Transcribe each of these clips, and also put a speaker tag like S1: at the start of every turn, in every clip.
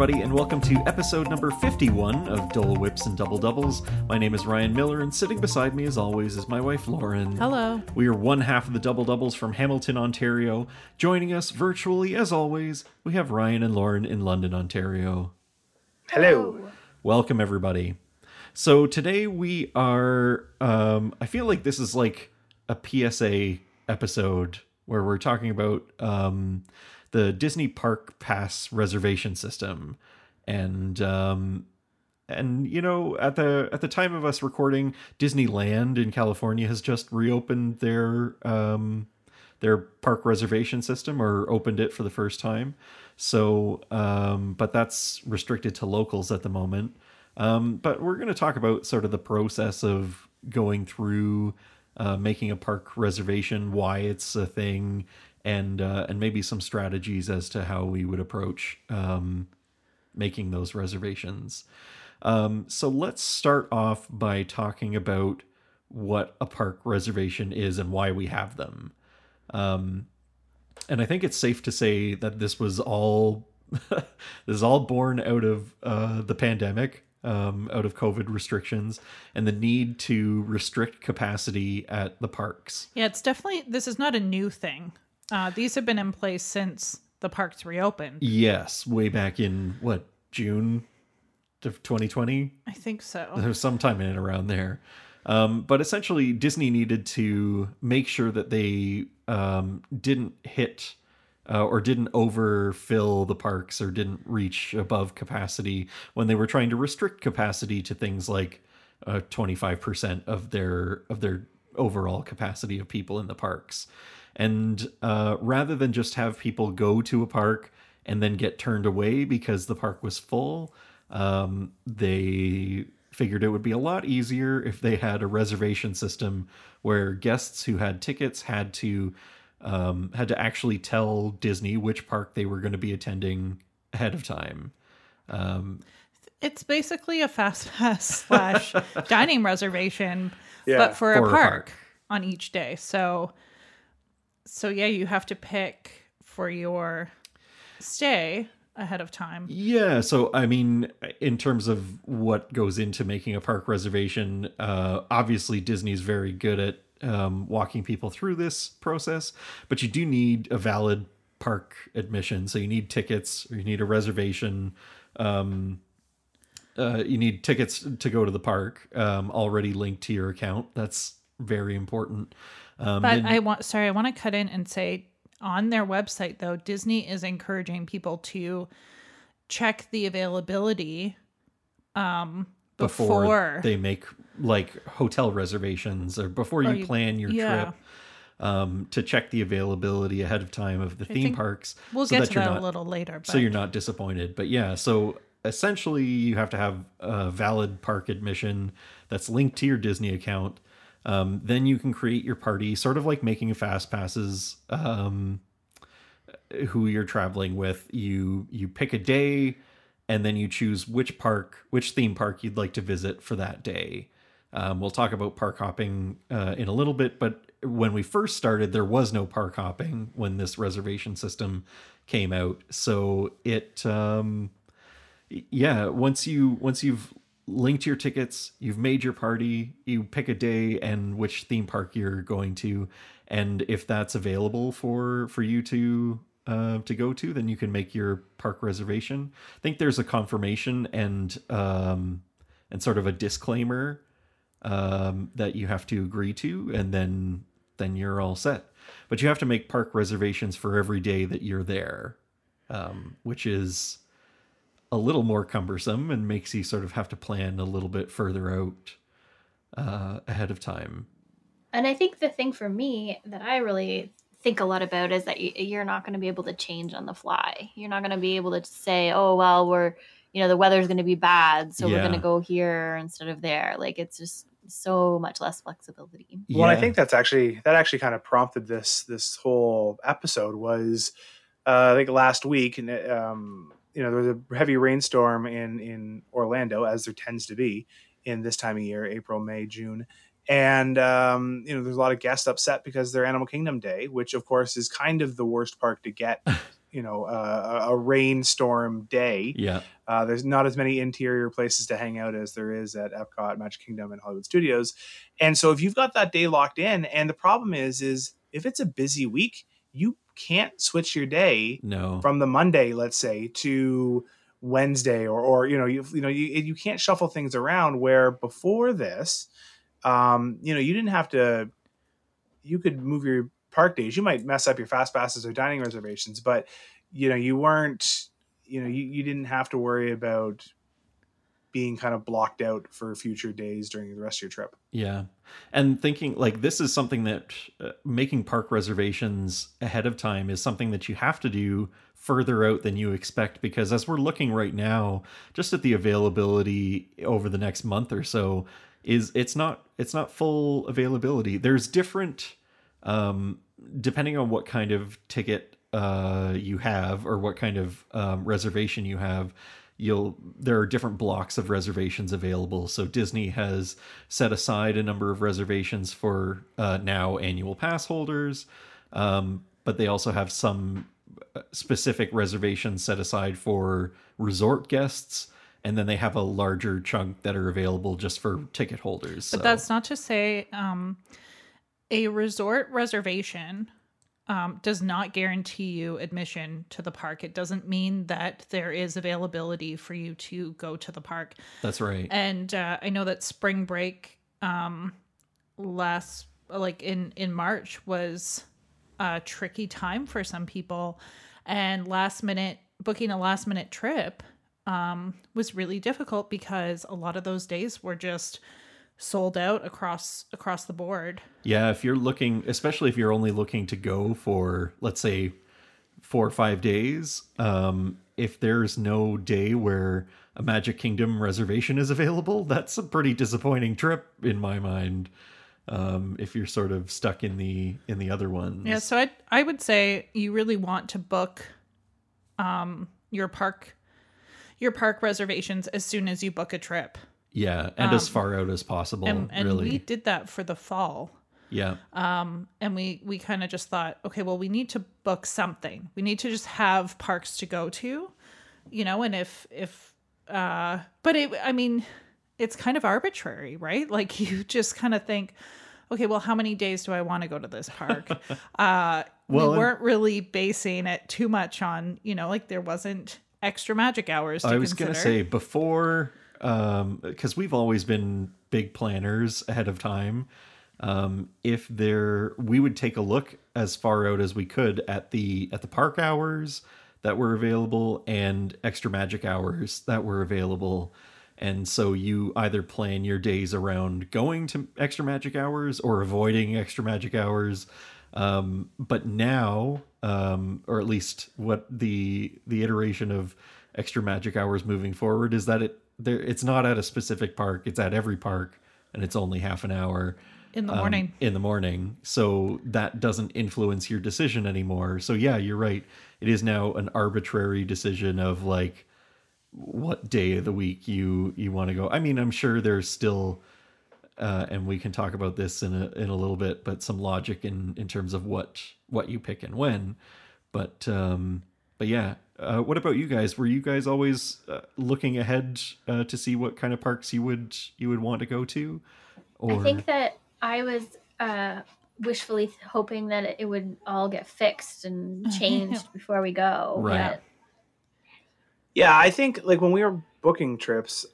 S1: Hello, everybody, and welcome to episode number 51 of Dole Whips and Double Doubles. My name is Ryan Miller, and sitting beside me, as always, is my wife Lauren.
S2: Hello.
S1: We are one half of the Double Doubles from Hamilton, Ontario. Joining us virtually, as always, we have Ryan and Lauren in London, Ontario.
S3: Hello.
S1: Welcome, everybody. So today we are. Um, I feel like this is like a PSA episode where we're talking about um, the Disney Park Pass reservation system, and um, and you know at the at the time of us recording, Disneyland in California has just reopened their um, their park reservation system or opened it for the first time. So, um, but that's restricted to locals at the moment. Um, but we're going to talk about sort of the process of going through uh, making a park reservation, why it's a thing, and uh, and maybe some strategies as to how we would approach um, making those reservations. Um, so let's start off by talking about what a park reservation is and why we have them. Um, and I think it's safe to say that this was all this is all born out of uh, the pandemic, um, out of COVID restrictions, and the need to restrict capacity at the parks.
S2: Yeah, it's definitely this is not a new thing. Uh, these have been in place since the parks reopened.
S1: Yes, way back in what June of 2020.
S2: I think so.
S1: There was sometime in and around there. Um, but essentially, Disney needed to make sure that they um, didn't hit uh, or didn't overfill the parks or didn't reach above capacity when they were trying to restrict capacity to things like uh, 25% of their of their overall capacity of people in the parks. And uh, rather than just have people go to a park and then get turned away because the park was full, um, they figured it would be a lot easier if they had a reservation system where guests who had tickets had to um, had to actually tell Disney which park they were going to be attending ahead of time. Um,
S2: It's basically a fast pass slash dining reservation,
S3: Yeah,
S2: but for,
S1: for
S2: a
S1: a
S2: park,
S1: park.
S2: on each day. So, so yeah, you have to pick for your stay ahead of time.
S1: Yeah, so I mean, in terms of what goes into making a park reservation, uh, obviously Disney's very good at um, walking people through this process, but you do need a valid park admission. So you need tickets, or you need a reservation. Um, uh, you need tickets to go to the park um, already linked to your account. That's very important. Um,
S2: But I want sorry, I want to cut in and say on their website though, Disney is encouraging people to check the availability um
S1: before,
S2: before,
S1: they make like hotel reservations or before you,
S2: you-
S1: plan your
S2: yeah.
S1: trip um, to check the availability ahead of time of the theme parks
S2: we'll
S1: so
S2: get
S1: that
S2: to that
S1: not
S2: a little later. But
S1: so you're not disappointed but yeah so essentially you have to have a valid park admission that's linked to your disney account um, then you can create your party sort of like making fast passes um, who you're traveling with. You you pick a day and then you choose which park which theme park you'd like to visit for that day. Um, we'll talk about park hopping uh, in a little bit but when we first started there was no park hopping when this reservation system came out. So it um, yeah once you once you've linked your tickets you've made your party you pick a day and which theme park you're going to and if that's available for for you to uh, to go to then you can make your park reservation. I think there's a confirmation and um and sort of a disclaimer um that you have to agree to and then then you're all set. But you have to make park reservations for every day that you're there um which is a little more cumbersome and makes you sort of have to plan a little bit further out uh, ahead of time.
S4: And I think the thing for me that I really think a lot about is that you're not going to be able to change on the fly. You're not going to be able to say, "Oh, well, we're, you know, the weather's going to be bad, so we're going to go here instead of there." Like it's just so much less flexibility.
S3: Well, I think that's actually that actually kind of prompted this this whole episode was uh, I think last week and um, you know there was a heavy rainstorm in in Orlando as there tends to be in this time of year April May June and um, you know there's a lot of guests upset because their Animal Kingdom Day which of course is kind of the worst park to get you know uh, a rainstorm day.
S1: Yeah.
S3: Uh, there's not as many interior places to hang out as there is at Epcot, Magic Kingdom, and Hollywood Studios. And so if you've got that day locked in, and the problem is, is if it's a busy week, you can't switch your day
S1: No.
S3: from the Monday, let's say, to Wednesday, or or you know you you know you you can't shuffle things around. Where before this, um, you know, you didn't have to. You could move your park days. You might mess up your fast passes or dining reservations, but you know you weren't. You know you, you didn't have to worry about being kind of blocked out for future days during the rest of your trip.
S1: Yeah. And thinking like this is something that uh, making park reservations ahead of time is something that you have to do further out than you expect because as we're looking right now just at the availability over the next month or so is it's not it's not full availability. There's different um depending on what kind of ticket uh you have or what kind of um, reservation you have you'll there are different blocks of reservations available. So disney has set aside a number of reservations for uh, now annual pass holders um, but they also have some uh, specific reservations set aside for resort guests and then they have a larger chunk that are available just for ticket holders
S2: But
S1: so-
S2: that's not to say um, a resort reservation um, does not guarantee you admission to the park. It doesn't mean that there is availability for you to go to the park.
S1: that's right
S2: And uh, I know that spring break um, last, like in in March, was a tricky time for some people, and last minute booking a last minute trip um, was really difficult because a lot of those days were just sold out across across the board.
S1: Yeah, if you're looking, especially if you're only looking to go for, let's say, four or five days, um, if there's no day where a Magic Kingdom reservation is available, that's a pretty disappointing trip in my mind. Um, if you're sort of stuck in the in the other ones,
S2: Yeah, so I I would say you really want to book um your park your park reservations as soon as you book a trip.
S1: Yeah, and as far out as possible.
S2: And and
S1: really,
S2: we did that for the fall.
S1: yeah,
S2: Um and we we kind of just thought, okay, well we need to book something. We need to just have parks to go to, you know, and if if uh but it I mean, it's kind of arbitrary, right? Like you just kind of think Okay, well, how many days do I want to go to this park? uh,
S1: Well,
S2: we weren't really basing it too much on, you know, like there wasn't extra magic hours. To
S1: I was gonna say before, um, because we've always been big planners ahead of time. Um, if there, we would take a look as far out as we could at the at the park hours that were available and extra magic hours that were available. And so you either plan your days around going to extra magic hours or avoiding extra magic hours. Um, but now, um, or at least what the the iteration of extra magic hours moving forward is that it there it's not at a specific park; it's at every park, and it's only half an hour
S2: in the
S1: um,
S2: morning.
S1: in the morning. So that doesn't influence your decision anymore. So yeah you're right. It is now an arbitrary decision of like what day of the week you you want to go. I mean i'm sure there's still uh, and we can talk about this in a in a little bit but some logic in in terms of what what you pick and when. But um but yeah uh, what about you guys were you guys always uh, looking ahead uh, to see what kind of parks you would you would want to go to or
S4: I think that I was uh, wishfully hoping that it would all get fixed and changed before we go.
S1: Right.
S4: but
S3: Yeah, I think like when we were booking trips,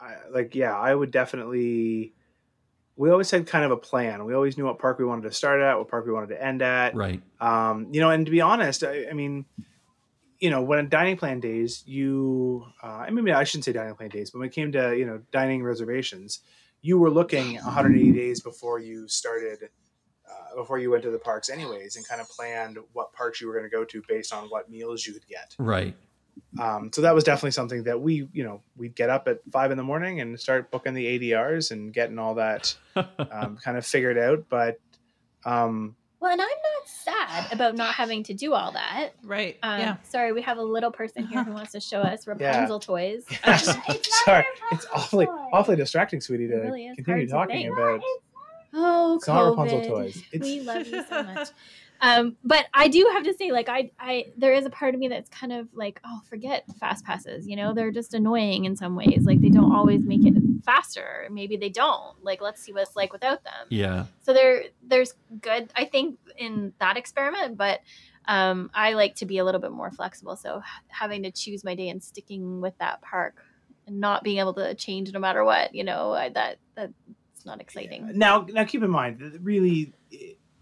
S3: I, like yeah, I would definitely. We always had kind of a plan. We always knew what park we wanted to start at, what park we wanted to end at.
S1: right
S3: Um, you know, and to be honest, I, I mean, you know, when dining plan days, you, uh, I mean, I shouldn't say dining plan days, but when it came to you know dining reservations, you were looking 180 days before you started, uh, before you went to the parks, anyways, and kind of planned what parks you were going to go to based on what meals you could get.
S1: right
S3: Um, so that was definitely something that we, you know, we'd get up at five in the morning and start booking the ADRs and getting all that um, kind of figured out. But um,
S4: well, and I'm not sad about not having to do all that.
S2: Right.
S4: Um,
S2: yeah.
S4: Sorry, we have a little person here who wants to show us Rapunzel toys.
S3: Yes.
S4: Um, it's
S3: sorry, it's awfully
S4: toy.
S3: awfully distracting, sweetie, to
S4: really
S3: continue
S4: hard to
S3: talking about.
S4: Oh,
S3: It's not Rapunzel toys. It's-
S4: We love you so much. Um, but I do have to say, like, I, I, there is a part of me that's kind of like, oh, forget fast passes. You know, they're just annoying in some ways. Like, they don't always make it faster. Maybe they don't. Like, let's see what it's like without them.
S1: Yeah.
S4: So there, there's good, I think, in that experiment. But um, I like to be a little bit more flexible. So having to choose my day and sticking with that park and not being able to change no matter what, you know, I, that that's not exciting.
S3: Now, now keep in mind, that really,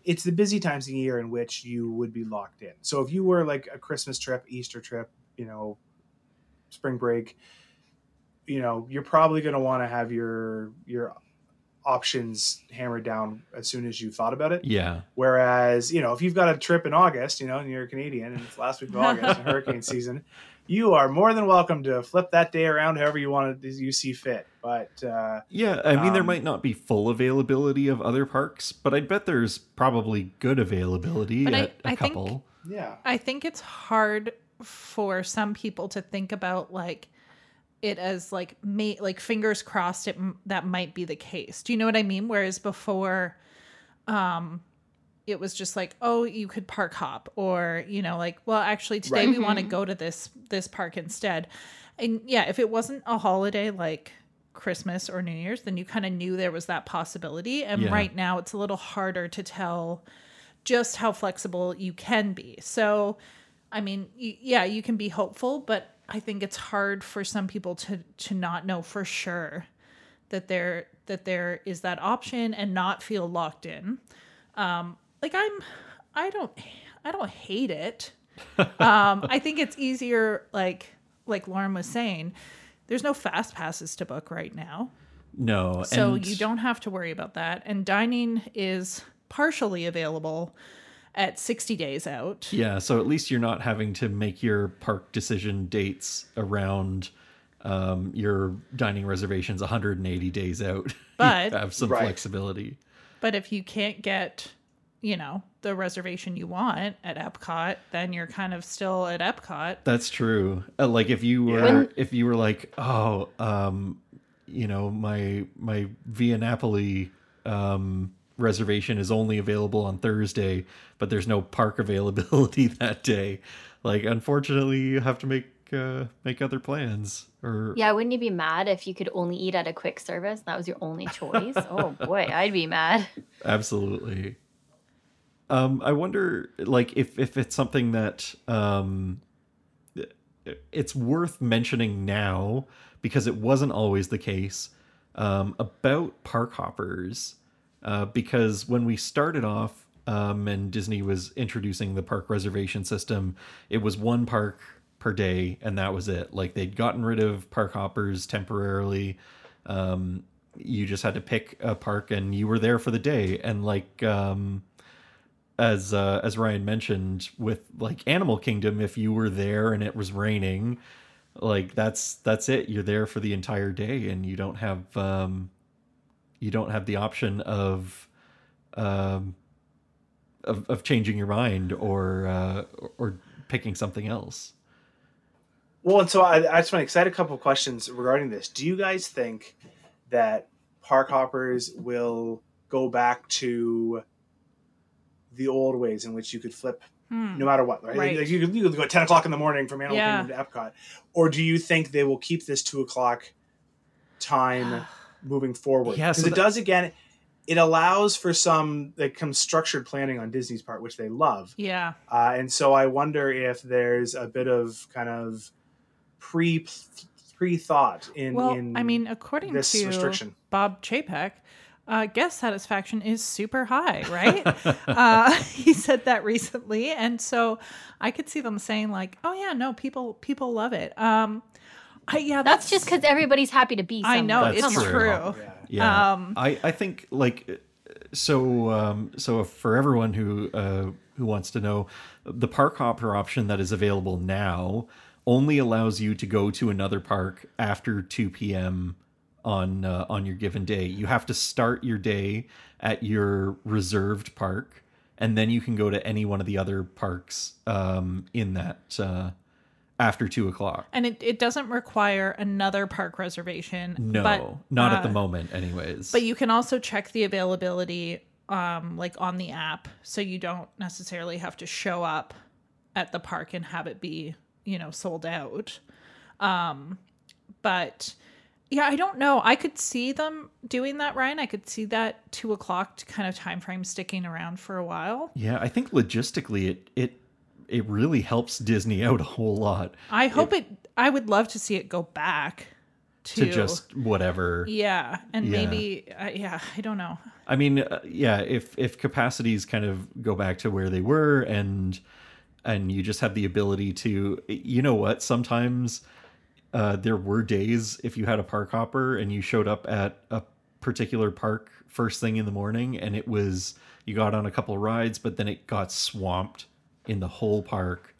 S3: it's the busy times of the year in which you would be locked in. So if you were like a Christmas trip, Easter trip, you know, spring break, you know, you're probably going to want to have your your options hammered down as soon as you thought about it.
S1: Yeah.
S3: Whereas, you know, if you've got a trip in August, you know, and you're a Canadian and it's last week of August and hurricane season, you are more than welcome to flip that day around however you want to you see fit. But uh,
S1: yeah, I mean, um, there might not be full availability of other parks, but I bet there's probably good availability at I, a I couple.
S2: Think,
S3: yeah,
S2: I think it's hard for some people to think about like it as like may like fingers crossed it that might be the case. Do you know what I mean? Whereas before, um, it was just like oh you could park hop or you know like well actually today right. we want to mm-hmm. go to this this park instead and yeah if it wasn't a holiday like christmas or new year's then you kind of knew there was that possibility and yeah. right now it's a little harder to tell just how flexible you can be so i mean y- yeah you can be hopeful but i think it's hard for some people to to not know for sure that there that there is that option and not feel locked in um, like I'm I don't I don't hate it. um, I think it's easier like like Lauren was saying, there's no fast passes to book right now.
S1: No.
S2: So and... you don't have to worry about that. And dining is partially available at 60 days out.
S1: Yeah, so at least you're not having to make your park decision dates around um, your dining reservations 180 days out.
S2: But
S1: have some right. flexibility.
S2: But if you can't get you know the reservation you want at Epcot, then you're kind of still at Epcot.
S1: That's true. Uh, like if you were yeah. if you were like, oh, um, you know, my my Via Napoli um, reservation is only available on Thursday, but there's no park availability that day. Like, unfortunately, you have to make uh, make other plans. Or
S4: yeah, wouldn't you be mad if you could only eat at a quick service? That was your only choice. oh boy, I'd be mad.
S1: Absolutely. Um, I wonder, like, if if it's something that um, it's worth mentioning now because it wasn't always the case um, about park hoppers. Uh, because when we started off um, and Disney was introducing the park reservation system, it was one park per day, and that was it. Like they'd gotten rid of park hoppers temporarily. Um, you just had to pick a park, and you were there for the day. And like um, as uh, as Ryan mentioned with like Animal Kingdom, if you were there and it was raining, like that's that's it. You're there for the entire day, and you don't have um, you don't have the option of um, of, of changing your mind or uh, or picking something else.
S3: Well, and so I, I just want to excite a couple of questions regarding this. Do you guys think that park hoppers will go back to the old ways in which you could flip hmm. no matter what, right? right. Like you, could, you could go at 10 o'clock in the morning from Animal yeah. Kingdom to Epcot. Or do you think they will keep this two o'clock time moving forward? Because yeah, so it that... does, again, it allows for some like some structured planning on Disney's part, which they love.
S2: Yeah.
S3: Uh, and so I wonder if there's a bit of kind of pre pre thought in.
S2: Well,
S3: in
S2: I mean, according to restriction. Bob Chapek, uh, guest satisfaction is super high, right? uh, he said that recently, and so I could see them saying like, "Oh yeah, no, people people love it." Um, I, yeah,
S4: that's, that's just because everybody's happy to be.
S2: Somewhere. I know that's it's true. true. Yeah,
S1: yeah. Um, I I think like so um, so for everyone who uh, who wants to know, the park hopper option that is available now only allows you to go to another park after two p.m on uh, on your given day. You have to start your day at your reserved park, and then you can go to any one of the other parks um, in that uh, after two o'clock.
S2: And it, it doesn't require another park reservation.
S1: No,
S2: but,
S1: not uh, at the uh, moment, anyways.
S2: But you can also check the availability um, like on the app, so you don't necessarily have to show up at the park and have it be, you know, sold out. Um, but yeah, I don't know. I could see them doing that, Ryan. I could see that two o'clock kind of time frame sticking around for a while.
S1: Yeah, I think logistically it it it really helps Disney out a whole lot
S2: I hope it. I would love to see it go back to,
S1: to just whatever.
S2: yeah, and
S1: Yeah.
S2: maybe uh, yeah. I don't know.
S1: I mean, uh, yeah, if if capacities kind of go back to where they were and and you just have the ability to you know what, sometimes uh there were days if you had a park hopper and you showed up at a particular park first thing in the morning and it was you got on a couple rides but then it got swamped in the whole park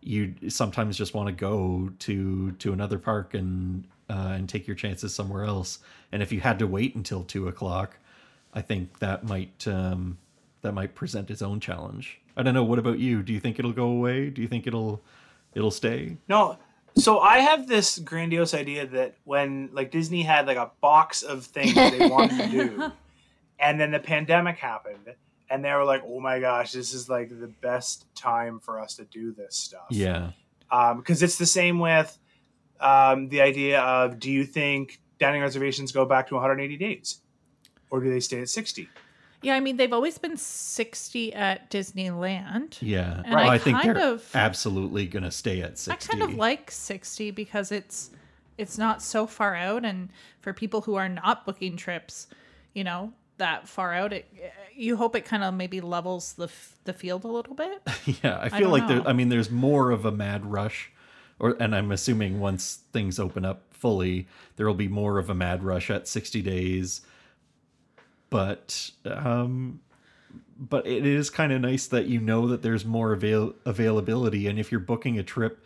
S1: you sometimes just want to go to to another park and uh, and take your chances somewhere else. And if you had to wait until two o'clock, I think that might um, that might present its own challenge. I don't know. What about you? Do you think it'll go away? Do you think it'll it'll stay?
S3: No. So I have this grandiose idea that when like Disney had like a box of things they wanted to do, and then the pandemic happened, and they were like, "Oh my gosh, this is like the best time for us to do this stuff."
S1: Yeah,
S3: because it's the same with um, the idea of do you think dining reservations go back to 180 days, or do they stay at 60?
S2: Yeah, I mean they've always been sixty at Disneyland.
S1: yeah.
S2: And
S1: Well,
S2: I
S1: I think
S2: kind
S1: they're
S2: of-
S1: absolutely gonna stay at
S2: 60.
S1: I
S2: kind of like 60 because it's it's not so far out and for people who are not booking trips, you know, that far out it you hope it kind of maybe levels the f- the field a little bit.
S1: Yeah, I feel like there. I mean, there's more of a mad rush, or and I'm assuming once things open up fully, there will be more of a mad rush at 60 days. But um, but it is kind of nice that you know that there's more avail- availability, and if you're booking a trip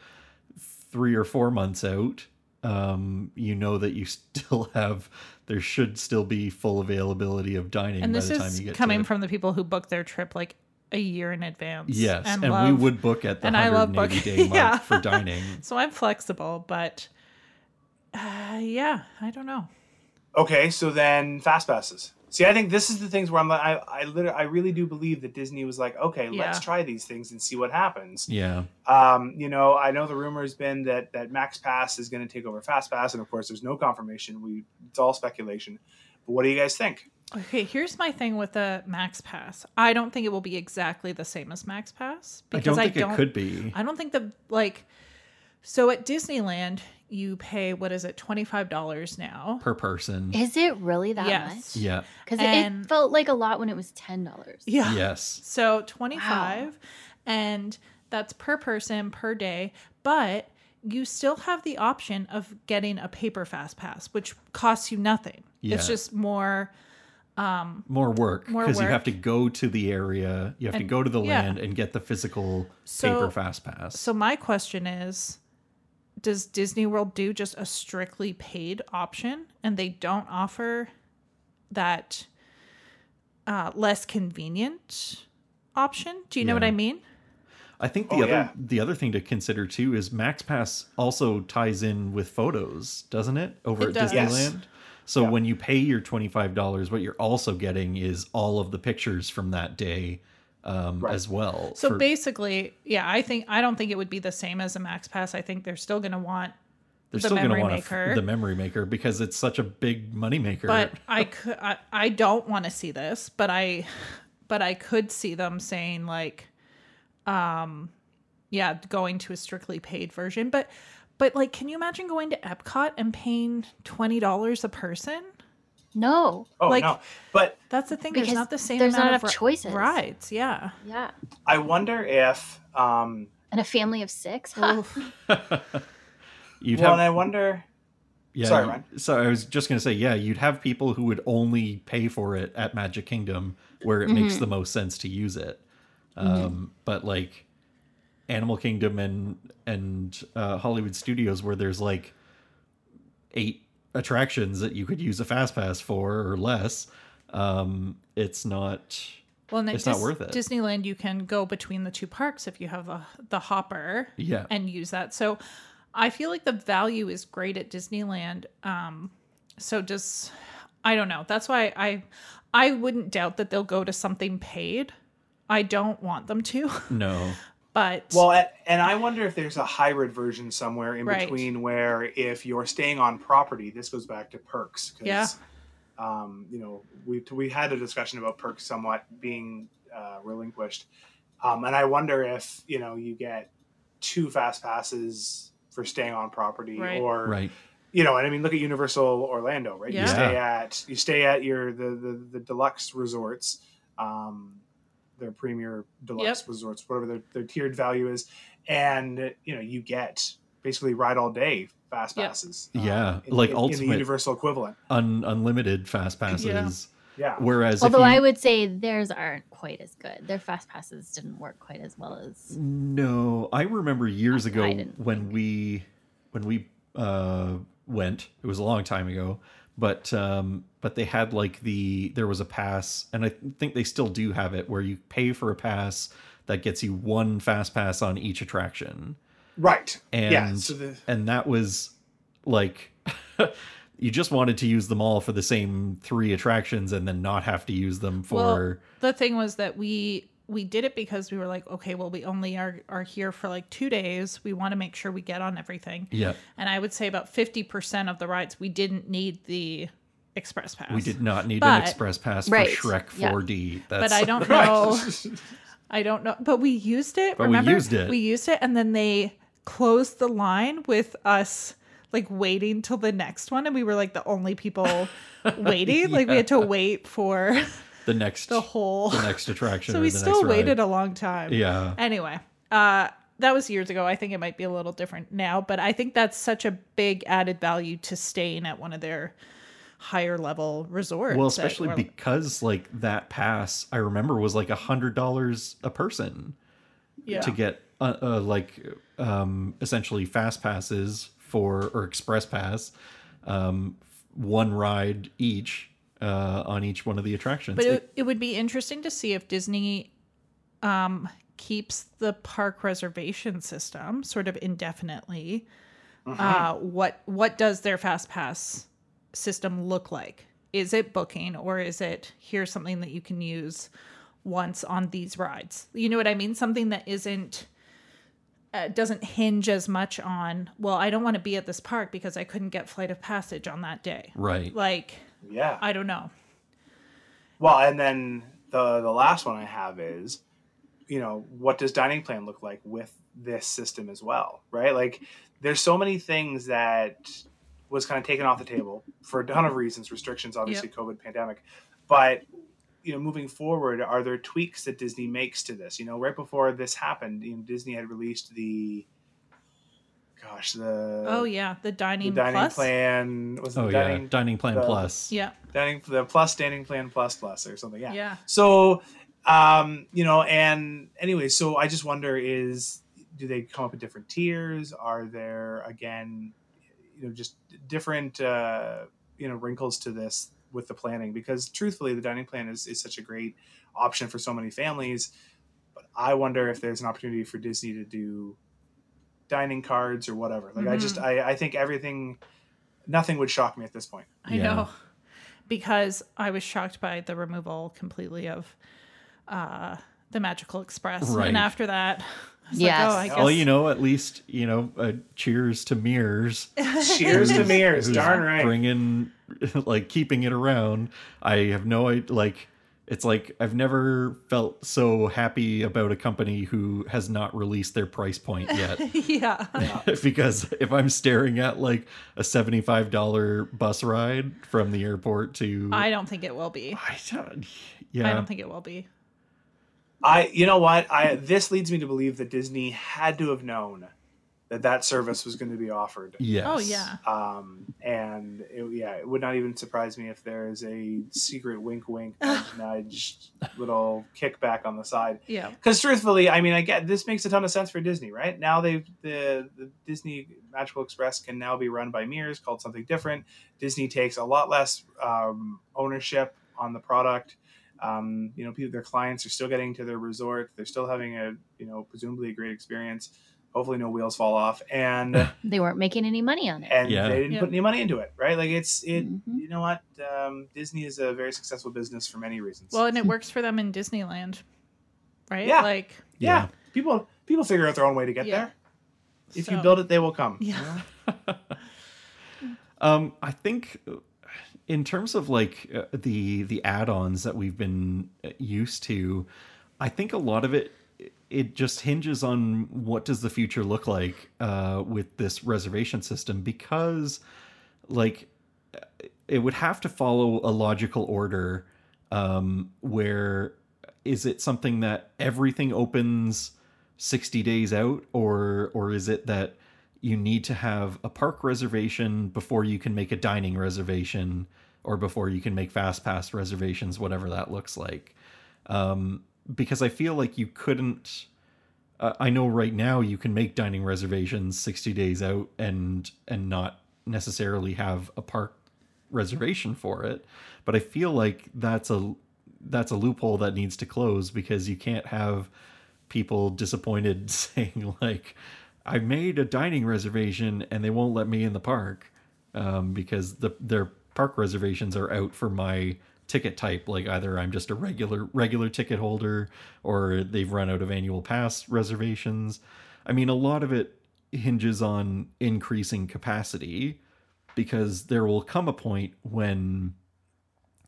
S1: three or four months out, um, you know that you still have. There should still be full availability of dining
S2: And
S1: by
S2: this
S1: the time
S2: is
S1: you get
S2: coming
S1: to,
S2: from the people who book their trip like a year in advance.
S1: Yes, and, we
S2: love-
S1: would book at the
S2: and I love
S1: 180
S2: booking-
S1: day mark
S2: yeah.
S1: for dining.
S2: So I'm flexible, but uh, yeah, I don't know.
S3: Okay, so then fast passes. See, I think this is the things where I'm like, I, I literally, I really do believe that Disney was like, okay, let's try these things and see what happens.
S1: Yeah,
S3: Um, you know, I know the rumor has been that that Max Pass is going to take over Fast Pass, and of course, there's no confirmation. We it's all speculation. But what do you guys think?
S2: Okay, here's my thing with the Max Pass. I don't think it will be exactly the same as Max Pass because
S1: I don't think it could be.
S2: I don't think the like. So at Disneyland, you pay what is it, twenty five dollars now?
S1: per person.
S4: Is it really that
S2: Yes.
S4: much?
S1: Yeah.
S4: Because
S2: And-
S4: it felt like a lot when it was ten dollars.
S2: Yeah.
S1: Yes.
S2: So 25 and that's per person per day, but you still have the option of getting a paper fast pass which costs you nothing.
S1: Yeah.
S2: It's just more um
S1: More work because you have to go to the area, you have to go to the
S2: yeah.
S1: land and get the physical
S2: So-
S1: paper fast pass.
S2: So my question is does Disney World do just a strictly paid option and they don't offer that uh, less convenient option? Do you know what I mean?
S1: I think the
S3: Oh,
S1: other
S3: yeah.
S1: the other thing to consider too is MaxPass also ties in with photos, doesn't it? Over
S2: It
S1: at
S2: does.
S3: Yes.
S1: Disneyland. So
S3: Yeah.
S1: when you pay your twenty five dollars, what you're also getting is all of the pictures from that day um,
S3: Right.
S1: as well.
S2: So
S1: for-
S2: basically, yeah, I think I don't think it would be the same as a Max Pass. I think they're still going to want
S1: they're
S2: the
S1: still going to
S2: memory
S1: want a f-
S2: maker.
S1: the memory maker because it's such a big money maker.
S2: but I could I, I don't want to see this, but I but I could see them saying like um yeah, going to a strictly paid version, but but like can you imagine going to Epcot and paying $20 a person?
S4: No.
S3: Oh
S2: Like-
S3: no, but
S2: That's the thing. There's not the same
S4: there's
S2: amount
S4: not
S2: of
S4: enough
S2: ri-
S4: choices.
S2: rides. Yeah.
S4: Yeah.
S3: I wonder if um,
S4: And a family of six. Huh.
S1: You'd
S3: well,
S1: have
S3: and I wonder.
S1: Yeah.
S3: Sorry, Ryan.
S1: So I was just going to say, yeah, you'd have people who would only pay for it at Magic Kingdom where it makes the most sense to use it. Um, But like Animal Kingdom and and uh, Hollywood Studios, where there's like eight attractions that you could use a fast pass for or less, um, it's not.
S2: Well,
S1: It's not worth it.
S2: Disneyland, you can go between the two parks if you have a, the hopper
S1: Yeah.
S2: and use that. So I feel like the value is great at Disneyland. Um, so just, I don't know. That's why I I wouldn't doubt that they'll go to something paid. I don't want them to,
S1: No.
S2: but
S3: Well, a- and I wonder if there's a hybrid version somewhere in
S2: Right.
S3: between where if you're staying on property, this goes back to perks. 'cause,
S2: Yeah.
S3: Um, you know, we we had a discussion about perks somewhat being uh, relinquished, um, and I wonder if you know you get two fast passes for staying on property,
S2: Right.
S3: or
S1: Right.
S3: you know, and I mean, look at Universal Orlando, right?
S2: Yeah.
S3: You stay at you stay at your the the, the deluxe resorts, um, their premier deluxe
S2: Yep.
S3: resorts, whatever their, their tiered value is, and you know, you get basically ride all day fast
S2: Yep.
S3: passes.
S1: Yeah,
S3: in,
S1: like
S3: in, in the
S1: ultimate-
S3: universal equivalent.
S1: Un- unlimited fast passes.
S2: Yeah.
S3: Yeah,
S1: Whereas
S4: Although
S1: if
S4: I would say theirs aren't quite as good. Their fast passes didn't work quite as well as.
S1: No, I remember years
S4: I
S1: ago
S4: didn't
S1: when we when we uh went. It was a long time ago, but um but they had like the there was a pass and I think they still do have it where you pay for a pass that gets you one fast pass on each attraction.
S3: right.
S1: And
S3: yeah, so the,
S1: and that was like you just wanted to use them all for the same three attractions and then not have to use them for
S2: Well, the thing was that we we did it because we were like, okay, well, we only are are here for like two days. We want to make sure we get on everything.
S1: yeah.
S2: And I would say about fifty percent of the rides we didn't need the express pass.
S1: We did not need
S2: But-
S1: an express pass
S4: Right,
S1: for Shrek 4D. That's
S2: but I don't
S3: right.
S2: know. I don't know. But we used it.
S1: But we used it.
S2: We used it, and then they closed the line with us like waiting till the next one, and we were like the only people waiting. Like we had to wait for
S1: the next
S2: the whole.
S1: the next attraction.
S2: so we still waited a long time.
S1: Yeah.
S2: Anyway, uh, that was years ago. I think it might be a little different now, but I think that's such a big added value to staying at one of their higher level resorts.
S1: Well, especially
S2: Orla-
S1: because like that pass, I remember was like a hundred dollars a person
S2: yeah.
S1: to get uh, uh, like um, essentially fast passes for or express pass, um, one ride each uh, on each one of the attractions.
S2: But
S1: It-
S2: it, it would be interesting to see if Disney um, keeps the park reservation system sort of indefinitely. Uh, what what does their fast pass system look like? Is it booking or is it here's something that you can use once on these rides? You know what I mean? Something that isn't uh, doesn't hinge as much on well, I don't want to be at this park because I couldn't get flight of passage on that day.
S1: right.
S2: Like
S3: yeah.
S2: I don't know.
S3: Well, and then the the last one I have is, you know, what does dining plan look like with this system as well, right? Like, there's so many things that was kind of taken off the table for a ton of reasons, restrictions, obviously, COVID, pandemic, but you know, moving forward, are there tweaks that Disney makes to this? You know, right before this happened, you know, Disney had released the, gosh, the
S2: Oh yeah, the
S3: the
S2: dining,
S3: dining
S2: plus.
S3: plan was
S1: Oh
S3: the
S1: yeah,
S3: dining
S1: dining plan
S3: the-
S1: plus.
S2: Yeah,
S3: dining the plus dining plan plus plus or something, yeah.
S2: yeah.
S3: So, um, you know, and anyway, so I just wonder is do they come up with different tiers? Are there again, you know, just different uh, you know wrinkles to this with the planning? Because truthfully, the dining plan is is such a great option for so many families. But I wonder if there's an opportunity for Disney to do dining cards or whatever. Like I just
S2: Mhm.
S3: I, I think everything nothing would shock me at this point.
S2: I
S1: Yeah.
S2: know. Because I was shocked by the removal completely of uh the Magical Express.
S1: Right.
S2: And after that, I was
S4: Yes.
S2: like, oh, guess
S1: Well, you know, at least you know. Uh, cheers to Mears.
S3: Cheers to
S1: Mears,
S3: darn right.
S1: Bringing, like, keeping it around. I have no idea. Like, it's like I've never felt so happy about a company who has not released their price point yet.
S2: yeah.
S1: because if I'm staring at like a seventy-five dollar bus ride from the airport to,
S2: I don't think it will be.
S1: I don't, yeah,
S2: I don't think it will be.
S3: I, you know what? I this leads me to believe that Disney had to have known that that service was going to be offered.
S1: yes.
S2: Oh yeah.
S3: Um, and it, yeah, it would not even surprise me if there is a secret wink, wink, nudge, nudge, little kickback on the side.
S2: Yeah.
S3: Because truthfully, I mean, I get this makes a ton of sense for Disney, right? Now they the the Disney Magical Express can now be run by Mears, called something different. Disney takes a lot less um, ownership on the product. Um, you know, people, their clients are still getting to their resort. They're still having a, you know, presumably a great experience. Hopefully, no wheels fall off, and
S4: They weren't making any money on it.
S3: and
S1: Yeah.
S3: they didn't
S2: Yeah.
S3: put any money into it, right? Like it's it.
S4: Mhm.
S3: You know what? Um, Disney is a very successful business for many reasons.
S2: Well, and it works for them in Disneyland, right?
S3: Yeah.
S2: Like,
S3: yeah, people people figure out their own way to get
S2: Yeah.
S3: there. If you build it, they will come. you
S2: Yeah.
S3: know?
S1: Um, I think uh, in terms of like uh, the the add-ons that we've been uh, used to, I think a lot of it it just hinges on what does the future look like uh, with this reservation system because like it would have to follow a logical order um, where is it something that everything opens 60 days out or or is it that you need to have a park reservation before you can make a dining reservation or before you can make fast pass reservations whatever that looks like? Um, because i feel like you couldn't uh, i know right now you can make dining reservations 60 days out and and not necessarily have a park reservation for it. But i feel like that's a that's a loophole that needs to close because you can't have people disappointed saying like i made a dining reservation and they won't let me in the park um, because the their park reservations are out for my ticket type like either i'm just a regular regular ticket holder or they've run out of annual pass reservations i mean a lot of it hinges on increasing capacity because there will come a point when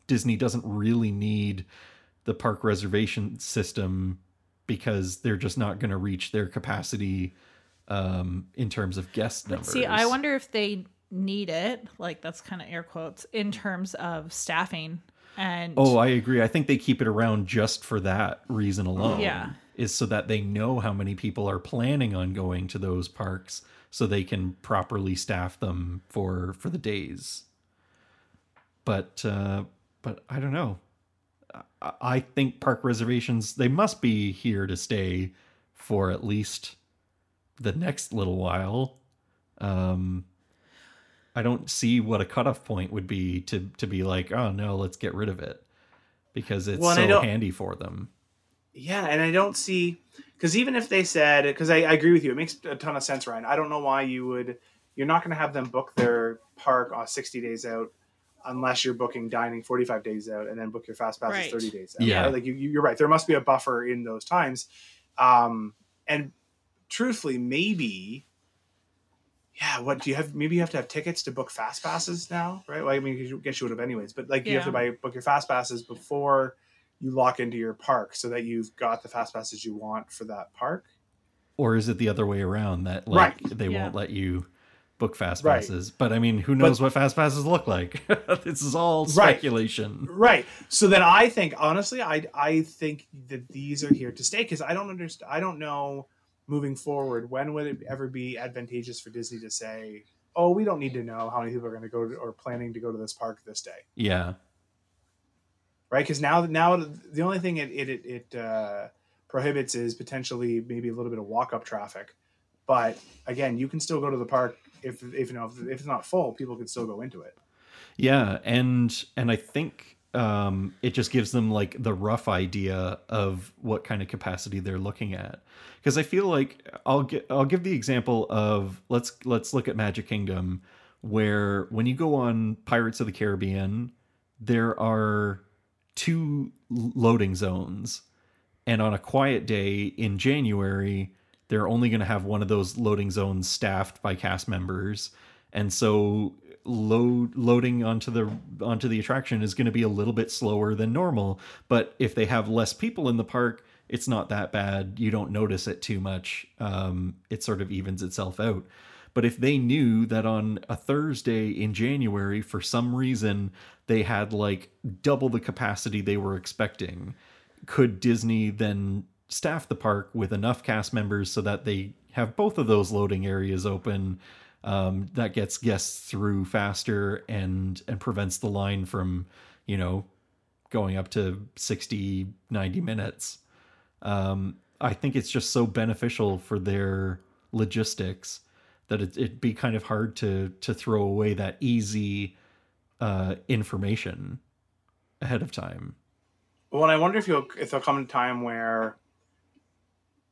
S1: Disney doesn't really need the park reservation system because they're just not going to reach their capacity um, in terms of guest
S2: but see, I wonder if they need it, like that's kind of air quotes, in terms of staffing. And
S1: Oh, I agree. I think they keep it around just for that reason alone.
S2: Yeah.
S1: Is so that they know how many people are planning on going to those parks so they can properly staff them for for the days. But uh but I don't know. I, I think park reservations they must be here to stay for at least the next little while. Um I don't see what a cutoff point would be to to be like, oh no, let's get rid of it because it's
S3: Well,
S1: so handy for them.
S3: Yeah, and I don't see because even if they said because I, I agree with you, it makes a ton of sense, Ryan. I don't know why you would. You're not going to have them book their park on 60 days out unless you're booking dining 45 days out and then book your fast passes
S2: Right.
S3: 30 days out.
S1: Yeah.
S3: right? like you, you- you're right. There must be a buffer in those times. Um, and truthfully, maybe. Yeah, what do you have? Maybe you have to have tickets to book fast passes now, right? Well, I mean, I guess you would have anyways, but like you have to buy book your fast passes before you lock into your park so that you've got the fast passes you want for that park.
S1: Or is it the other way around that like
S3: Right.
S1: they
S2: Yeah.
S1: won't let you book fast
S3: Right.
S1: passes? But I mean, who knows what fast passes look like? this is all speculation.
S3: Right. So then I think honestly, I I think that these are here to stay because I don't understand. I don't know moving forward when would it ever be advantageous for Disney to say, "Oh, we don't need to know how many people are going to go to, or planning to go to this park this day."
S1: Yeah.
S3: right? Because now, now the only thing it it it, it uh, prohibits is potentially maybe a little bit of walk up traffic, but again, you can still go to the park if if you know if, if it's not full, people can still go into it.
S1: Yeah, and and I think um, it just gives them like the rough idea of what kind of capacity they're looking at. Because I feel like I'll get I'll give the example of let's let's look at Magic Kingdom, where when you go on Pirates of the Caribbean, there are two loading zones, and on a quiet day in January, they're only going to have one of those loading zones staffed by cast members, and so load loading onto the onto the attraction is going to be a little bit slower than normal but if they have less people in the park it's not that bad. You don't notice it too much. Um, it sort of evens itself out. But if they knew that on a thursday in january for some reason they had like double the capacity they were expecting could disney then staff the park with enough cast members so that they have both of those loading areas open um, that gets guests through faster and and prevents the line from you know going up to 60 90 minutes. Um, i think it's just so beneficial for their logistics that it, it'd be kind of hard to to throw away that easy uh, information ahead of time.
S3: Well, and I wonder if you'll if there'll come a time where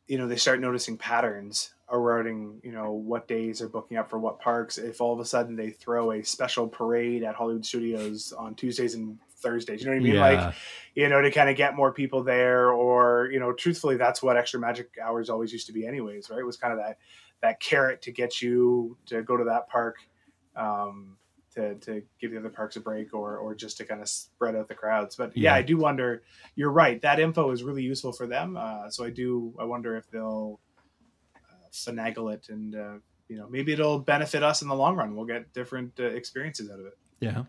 S3: you know they start noticing patterns around you know what days are booking up for what parks. If all of a sudden they throw a special parade at hollywood studios on tuesdays and thursdays you know what i mean?
S1: Yeah.
S3: like you know to kind of get more people there or you know truthfully that's what extra magic hours always used to be anyways right? It was kind of that that carrot to get you to go to that park. Um to, to give the other parks a break or or just to kind of spread out the crowds but yeah,
S1: Yeah.
S3: i do wonder you're right that info is really useful for them uh, so i do i wonder if they'll uh, finagle it and uh, you know maybe it'll benefit us in the long run we'll get different uh, experiences out of it
S1: Yeah.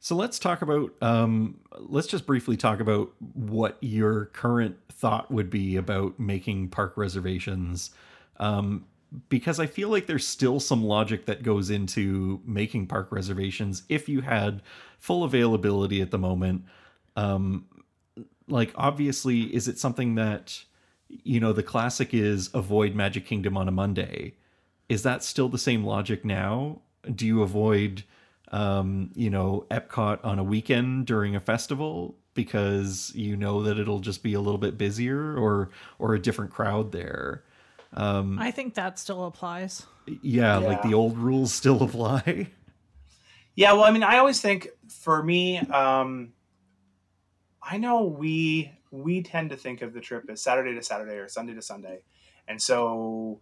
S1: So let's talk about um let's just briefly talk about what your current thought would be about making park reservations. Um because I feel like there's still some logic that goes into making park reservations if you had full availability at the moment. Um like obviously is it something that you know the classic is avoid Magic Kingdom on a Monday. Is that still the same logic now? Do you avoid um, you know, Epcot on a weekend during a festival because you know that it'll just be a little bit busier or or a different crowd there. Um,
S2: I think that still applies.
S1: yeah, like the old rules still apply.
S3: Yeah, well, I mean, I always think for me, um, I know we we tend to think of the trip as Saturday to Saturday or Sunday to Sunday, and so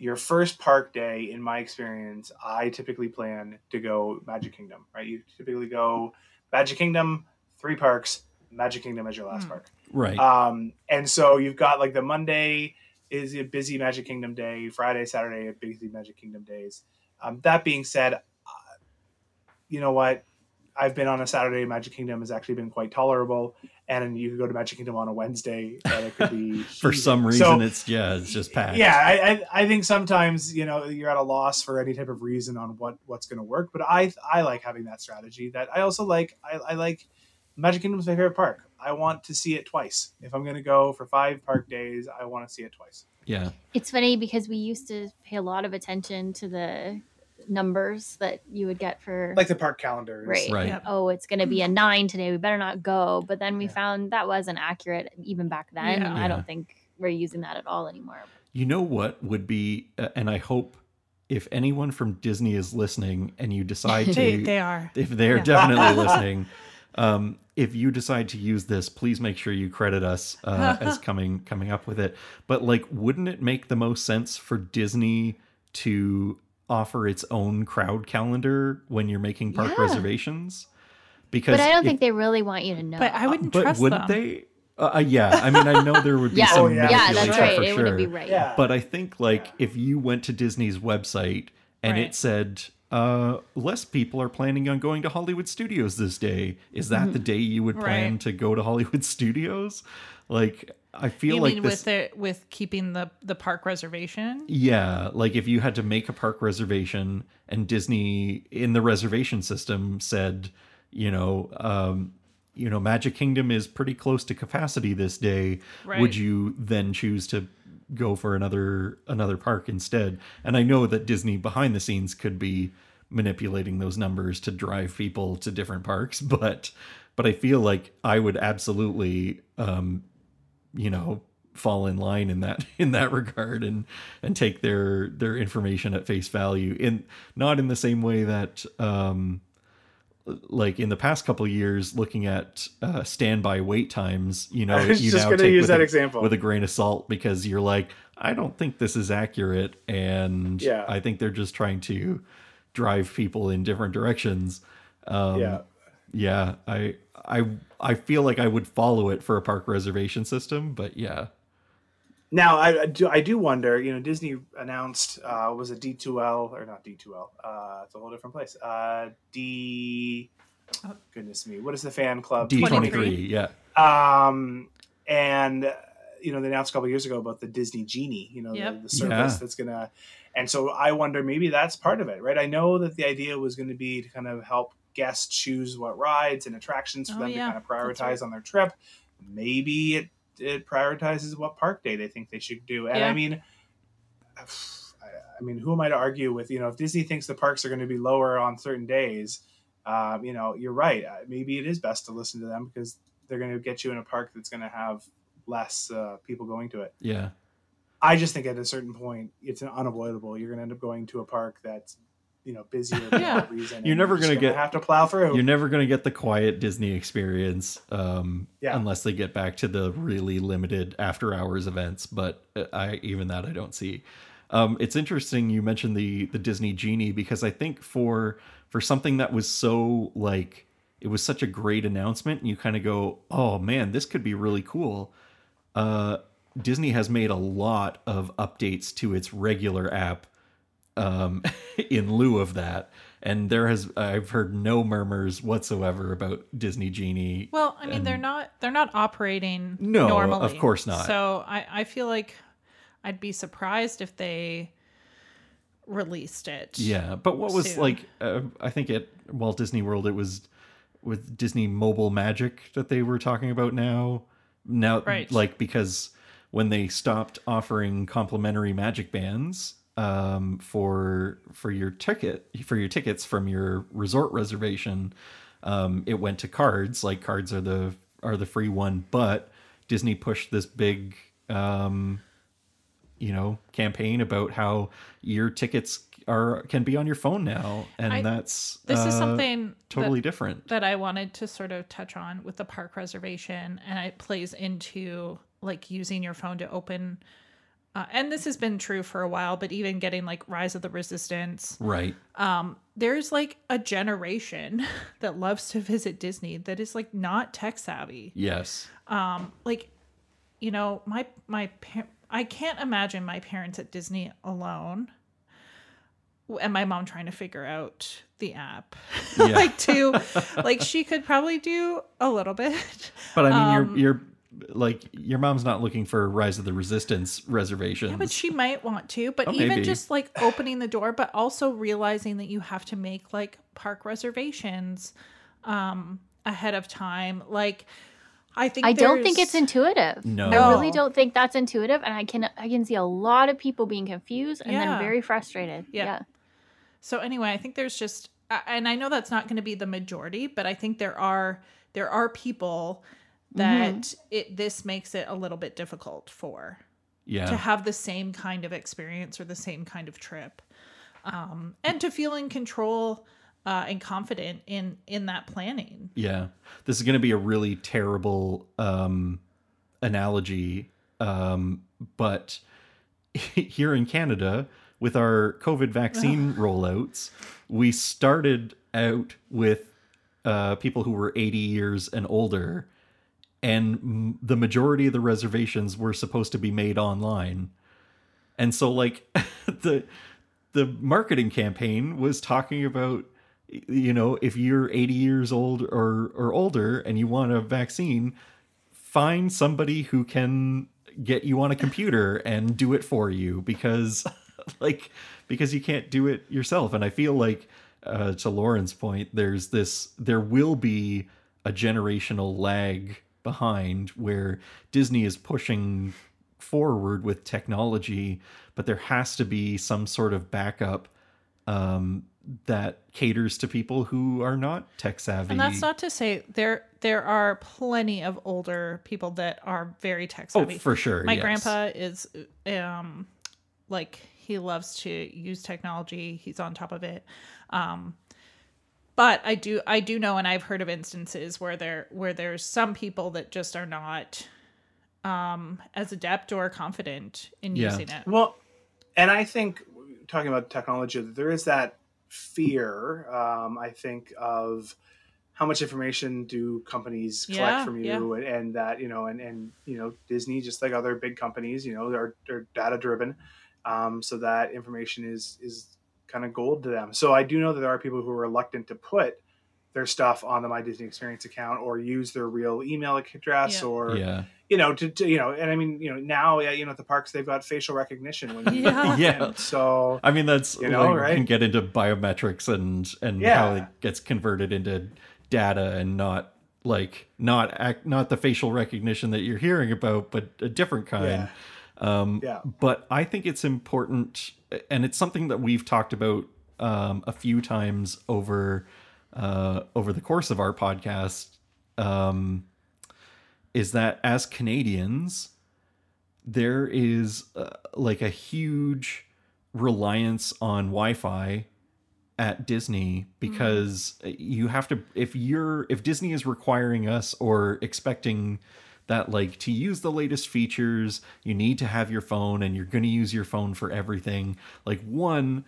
S3: your first park day, in my experience, I typically plan to go Magic Kingdom. Right, you typically go Magic Kingdom, three parks, Magic Kingdom as your last
S2: Hmm.
S3: park.
S1: Right.
S3: Um, and so you've got like the Monday is a busy Magic Kingdom day, Friday, Saturday, a busy Magic Kingdom days. Um, that being said, uh, you know what? I've been on a Saturday. Magic Kingdom has actually been quite tolerable, and you could go to Magic Kingdom on a Wednesday, and it could be
S1: For some reason
S3: So,
S1: it's yeah, it's just packed.
S3: yeah, I, I I think sometimes you know you're at a loss for any type of reason on what what's going to work. But I I like having that strategy. That I also like I, I like Magic Kingdom is my favorite park. I want to see it twice. If I'm going to go for five park days, I want to see it twice.
S1: Yeah.
S4: It's funny because we used to pay a lot of attention to the numbers that you would get for
S3: Like the park calendar.
S4: Right.
S1: Right.
S2: Yep.
S4: oh, it's going to be a nine today. We better not go. But then we
S3: Yeah.
S4: found that wasn't accurate even back then.
S2: Yeah.
S4: And I don't think we're using that at all anymore.
S1: You know what would be uh, and I hope if anyone from Disney is listening and you decide to
S2: They, they are.
S1: if they're
S2: Yeah.
S1: definitely listening um if you decide to use this please make sure you credit us uh, as coming coming up with it but like wouldn't it make the most sense for disney to offer its own crowd calendar when you're making park
S4: Yeah.
S1: reservations because
S4: But I don't
S1: if-
S4: think they really want you to know.
S2: But I wouldn't
S1: but
S2: trust
S1: wouldn't
S2: them.
S1: they uh, uh, yeah i mean i know there would be
S4: yeah,
S1: some
S3: Oh, yeah.
S4: yeah,
S1: manipulation
S4: that's right.
S1: for
S4: It
S1: sure
S4: wouldn't be right.
S3: Yeah.
S1: but I think like
S3: Yeah.
S1: if you went to Disney's website and
S2: Right.
S1: it said uh less people are planning on going to Hollywood Studios this day, is that the day you would plan
S2: Right.
S1: to go to Hollywood Studios? Like I feel
S2: You
S1: like
S2: mean
S1: this
S2: with the with keeping the the park reservation?
S1: yeah, like if you had to make a park reservation and Disney in the reservation system said, you know, um, you know, Magic Kingdom is pretty close to capacity this day,
S2: Right.
S1: would you then choose to go for another another park instead? And I know that Disney behind the scenes could be manipulating those numbers to drive people to different parks, but but I feel like I would absolutely um you know fall in line in that in that regard and and take their their information at face value in not in the same way that um like in the past couple of years looking at uh standby wait times you know
S3: I was
S1: you
S3: just
S1: now
S3: going to
S1: take
S3: use that
S1: a,
S3: example.
S1: with a grain of salt because you're like i don't think this is accurate and
S3: Yeah.
S1: i think they're just trying to drive people in different directions um
S3: yeah.
S1: yeah i i i feel like i would follow it for a park reservation system but yeah
S3: Now I, I do I do wonder. You know, Disney announced uh, was it D two L or not D two L? Uh, it's a whole different place. Uh, D.
S2: Oh.
S3: Goodness me, what is the fan club?
S1: d23 yeah
S3: Um, and uh, you know they announced a couple years ago about the Disney Genie. You know,
S2: Yep.
S3: the, the service
S1: Yeah.
S3: that's gonna. And so I wonder maybe that's part of it, right? I know that the idea was going to be to kind of help guests choose what rides and attractions for
S2: Oh,
S3: them
S2: yeah.
S3: to kind of prioritize
S2: right.
S3: on their trip. Maybe it it prioritizes what park day they think they should do. And I mean, I, I mean, who am I to argue with? You know, if Disney thinks the parks are going to be lower on certain days, um, you know, you're right. Uh, Maybe it is best to listen to them because they're going to get you in a park that's going to have less uh, people going to it.
S1: Yeah.
S3: I just think at a certain point, it's unavoidable. You're going to end up going to a park that's, you know, busier for
S2: Yeah.
S3: that reason.
S1: You're never gonna get-
S3: have to plow through.
S1: You're never going to get the quiet Disney experience um,
S3: Yeah.
S1: unless they get back to the really limited after hours events. But uh, I even that I don't see. Um, it's interesting you mentioned the the Disney genie because I think for for something that was so like it was such a great announcement, and you kind of go, oh man, this could be really cool. Uh, Disney has made a lot of updates to its regular app um, in lieu of that. And there has I've heard no murmurs whatsoever about Disney Genie.
S2: Well, I mean,
S1: And-
S2: they're not they're not operating
S1: No,
S2: normally.
S1: of course not.
S2: So I I feel like I'd be surprised if they released it.
S1: Yeah, but what was
S2: soon.
S1: like? Uh, I think at Walt Disney World, it was with Disney Mobile Magic that they were talking about now. Now,
S2: Right.
S1: like because when they stopped offering complimentary Magic Bands um, for for your ticket for your tickets from your resort reservation, um, it went to cards. Like cards are the are the free one, but Disney pushed this big um, you know campaign about how your tickets are can be on your phone now and
S2: I-
S1: that's
S2: This is
S1: uh,
S2: something
S1: totally
S2: that,
S1: different
S2: that I wanted to sort of touch on with the park reservation, and it plays into like using your phone to open. Uh, and this has been true for a while, but even getting like Rise of the Resistance,
S1: right
S2: um, there's like a generation that loves to visit Disney that is like not tech savvy.
S1: yes
S2: um like you know my my par- i can't imagine my parents at disney alone and my mom trying to figure out the app
S1: Yeah.
S2: like to like she could probably do a little bit
S1: but i mean
S2: Um,
S1: you're you're like your mom's not looking for rise of the resistance reservations
S2: yeah, but she might want to but
S1: Oh,
S2: even
S1: maybe.
S2: just like opening the door but also realizing that you have to make like park reservations um ahead of time like i think
S4: I don't think it's intuitive.
S1: No.
S4: I really don't think that's intuitive, and I can I can see a lot of people being confused and
S2: Yeah.
S4: then very frustrated.
S2: Yeah.
S4: Yeah.
S2: So anyway, I think there's just and I know that's not going to be the majority, but I think there are there are people that it this makes it a little bit difficult for
S1: yeah to
S2: have the same kind of experience or the same kind of trip. Um and to feel in control uh and confident in in that planning.
S1: yeah this is going to be a really terrible um analogy um but here in canada with our covid vaccine rollouts we started out with uh people who were 80 years and older and the majority of the reservations were supposed to be made online. And so like the the marketing campaign was talking about you know if you're 80 years old or or older and you want a vaccine find somebody who can get you on a computer and do it for you because like because you can't do it yourself. And i feel like uh, to lauren's point there's this there will be a generational lag behind where disney is pushing forward with technology but there has to be some sort of backup um, that caters to people who are not tech savvy
S2: And that's not to say there there are plenty of older people that are very tech savvy.
S1: oh
S2: savvy.
S1: for sure
S2: my
S1: yes.
S2: grandpa is um like he loves to use technology he's on top of it um but i do i do know and i've heard of instances where there where there's some people that just are not um as adept or confident in
S1: Yeah.
S2: using it
S3: Well, and I think talking about technology, there is that fear. Um, I think of how much information do companies collect
S2: Yeah,
S3: from
S2: yeah.
S3: you, and, and that you know, and and you know, Disney, just like other big companies, you know, they're they're data driven, um, so that information is is kind of gold to them. So I do know that there are people who are reluctant to put their stuff on the My Disney Experience account or use their real email address
S2: Yeah.
S3: or
S1: yeah
S3: you know, to, to you know, and I mean, you know, now, yeah, you know, at the parks they've got facial recognition when you
S2: Yeah.
S1: Yeah.
S3: in. So
S1: I mean, that's
S3: You know,
S1: like,
S3: right?
S1: can get into biometrics and and
S3: Yeah.
S1: how it gets converted into data and not like not act, not the facial recognition that you're hearing about, but a different kind. Um,
S3: Yeah.
S1: But I think it's important, and it's something that we've talked about um, a few times over uh, over the course of our podcast. Um, is that as Canadians, there is uh, like a huge reliance on Wi-Fi at Disney because you have to if you're if Disney is requiring us or expecting that like to use the latest features, you need to have your phone and you're going to use your phone for everything. Like one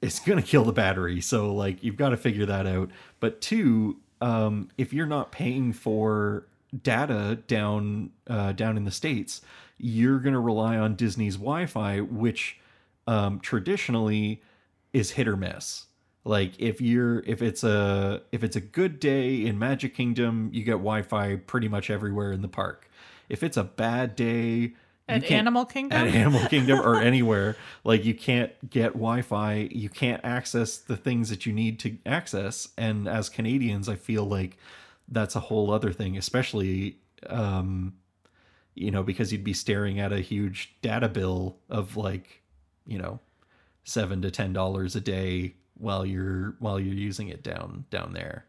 S1: it's going to kill the battery. So like you've got to figure that out. But two, um if you're not paying for data down uh down in the states, you're going to rely on Disney's Wi-Fi which um traditionally is hit or miss like if you're if it's a if it's a good day in magic kingdom you get wi-fi pretty much everywhere in the park if it's a bad day
S2: At Animal Kingdom?
S1: at animal kingdom or anywhere like you can't get wi-fi you can't access the things that you need to access and as canadians i feel like that's a whole other thing especially um you know because you'd be staring at a huge data bill of like you know seven to ten dollars a day while you're while you're using it down down there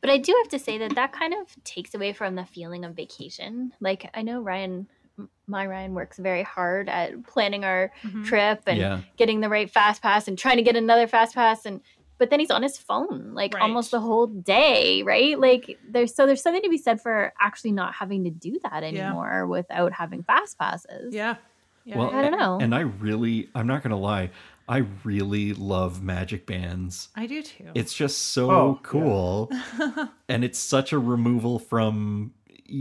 S4: But I do have to say that that kind of takes away from the feeling of vacation. Like I know Ryan, my Ryan works very hard at planning our
S2: Mhm.
S4: trip and
S1: yeah
S4: getting the right fast pass and trying to get another fast pass and but then he's on his phone like
S2: Right.
S4: almost the whole day, right? Like there's so there's something to be said for actually not having to do that
S2: Yeah.
S4: anymore without having fast passes.
S2: Yeah. Yeah.
S1: well
S4: I don't know.
S1: and i really i'm not gonna lie i really love magic bands
S2: I do too.
S1: it's just so
S3: Oh, yeah.
S1: cool and it's such a removal from y-